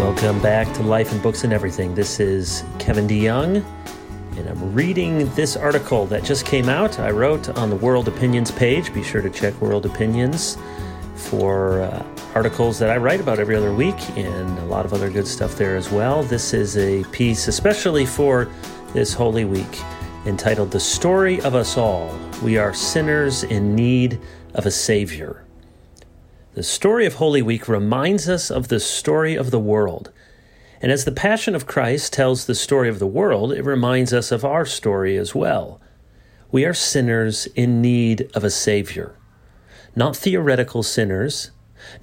Welcome back to Life and Books and Everything. This is Kevin DeYoung, and I'm reading this article that just came out. I wrote on the World Opinions page. Be sure to check World Opinions for uh, articles that I write about every other week and a lot of other good stuff there as well. This is a piece especially for this Holy Week entitled The Story of Us All. We are sinners in need of a Savior. The story of Holy Week reminds us of the story of the world. And as the Passion of Christ tells the story of the world, it reminds us of our story as well. We are sinners in need of a Savior. Not theoretical sinners,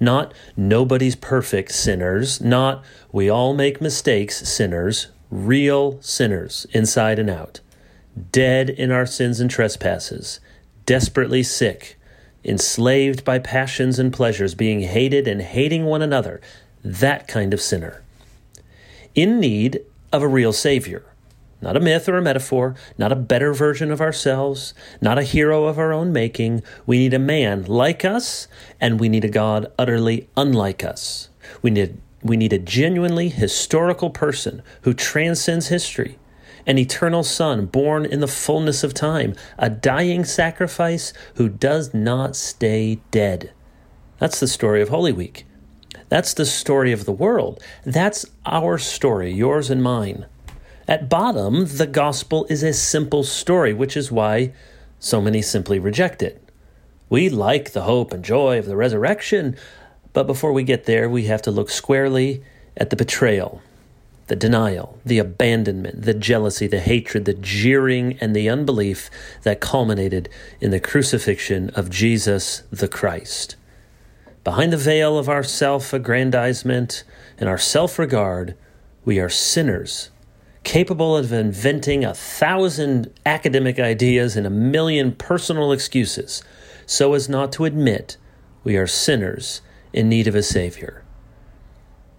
not nobody's perfect sinners, not we all make mistakes sinners, real sinners, inside and out, dead in our sins and trespasses, desperately sick enslaved by passions and pleasures, being hated and hating one another, that kind of sinner. In need of a real Savior. Not a myth or a metaphor, not a better version of ourselves, not a hero of our own making. We need a man like us, and we need a God utterly unlike us. We need, we need a genuinely historical person who transcends history, an eternal Son born in the fullness of time, a dying sacrifice who does not stay dead. That's the story of Holy Week. That's the story of the world. That's our story, yours and mine. At bottom, the gospel is a simple story, which is why so many simply reject it. We like the hope and joy of the resurrection, but before we get there, we have to look squarely at the betrayal, the denial, the abandonment, the jealousy, the hatred, the jeering, and the unbelief that culminated in the crucifixion of Jesus the Christ. Behind the veil of our self aggrandizement and our self regard, we are sinners, capable of inventing a thousand academic ideas and a million personal excuses, so as not to admit we are sinners in need of a Savior.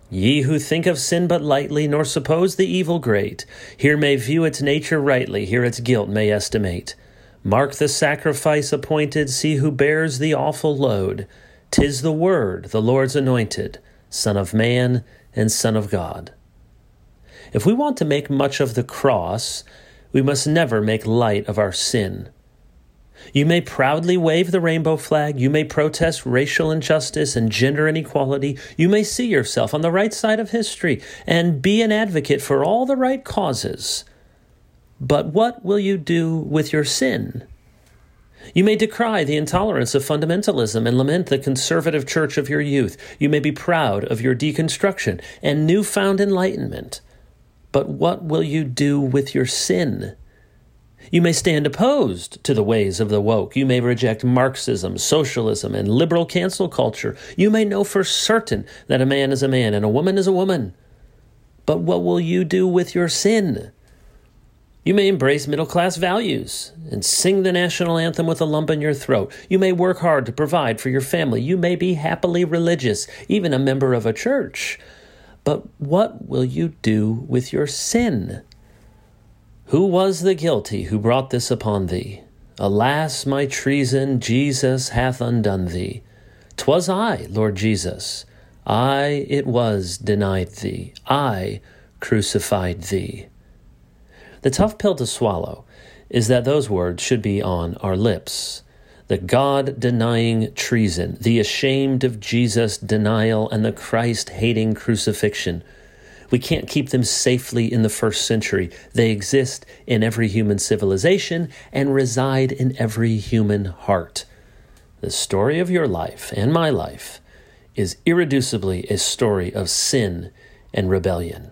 Ye who think of sin but lightly, nor suppose the evil great, here may view its nature rightly, here its guilt may estimate. Mark the sacrifice appointed, see who bears the awful load. Tis the Word, the Lord's anointed, Son of Man and Son of God. If we want to make much of the cross, we must never make light of our sin. You may proudly wave the rainbow flag. You may protest racial injustice and gender inequality. You may see yourself on the right side of history and be an advocate for all the right causes. But what will you do with your sin? You may decry the intolerance of fundamentalism and lament the conservative church of your youth. You may be proud of your deconstruction and newfound enlightenment. But what will you do with your sin? You may stand opposed to the ways of the woke. You may reject Marxism, socialism, and liberal cancel culture. You may know for certain that a man is a man and a woman is a woman. But what will you do with your sin? You may embrace middle class values and sing the national anthem with a lump in your throat. You may work hard to provide for your family. You may be happily religious, even a member of a church. But what will you do with your sin? Who was the guilty who brought this upon thee? Alas, my treason, Jesus hath undone thee. 'Twas I, Lord Jesus, I it was denied thee, I crucified thee. The tough pill to swallow is that those words should be on our lips. The God denying treason, the ashamed of Jesus denial, and the Christ hating crucifixion we can't keep them safely in the first century. They exist in every human civilization and reside in every human heart. The story of your life and my life is irreducibly a story of sin and rebellion.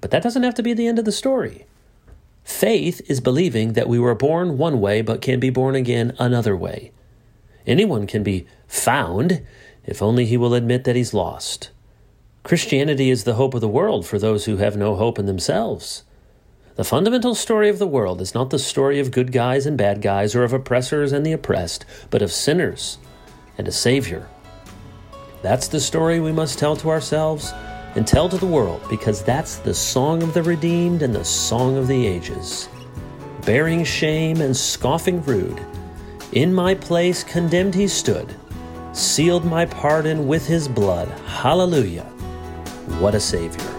But that doesn't have to be the end of the story. Faith is believing that we were born one way but can be born again another way. Anyone can be found if only he will admit that he's lost. Christianity is the hope of the world for those who have no hope in themselves. The fundamental story of the world is not the story of good guys and bad guys or of oppressors and the oppressed, but of sinners and a Savior. That's the story we must tell to ourselves and tell to the world because that's the song of the redeemed and the song of the ages. Bearing shame and scoffing rude, in my place condemned he stood, sealed my pardon with his blood. Hallelujah. What a Savior.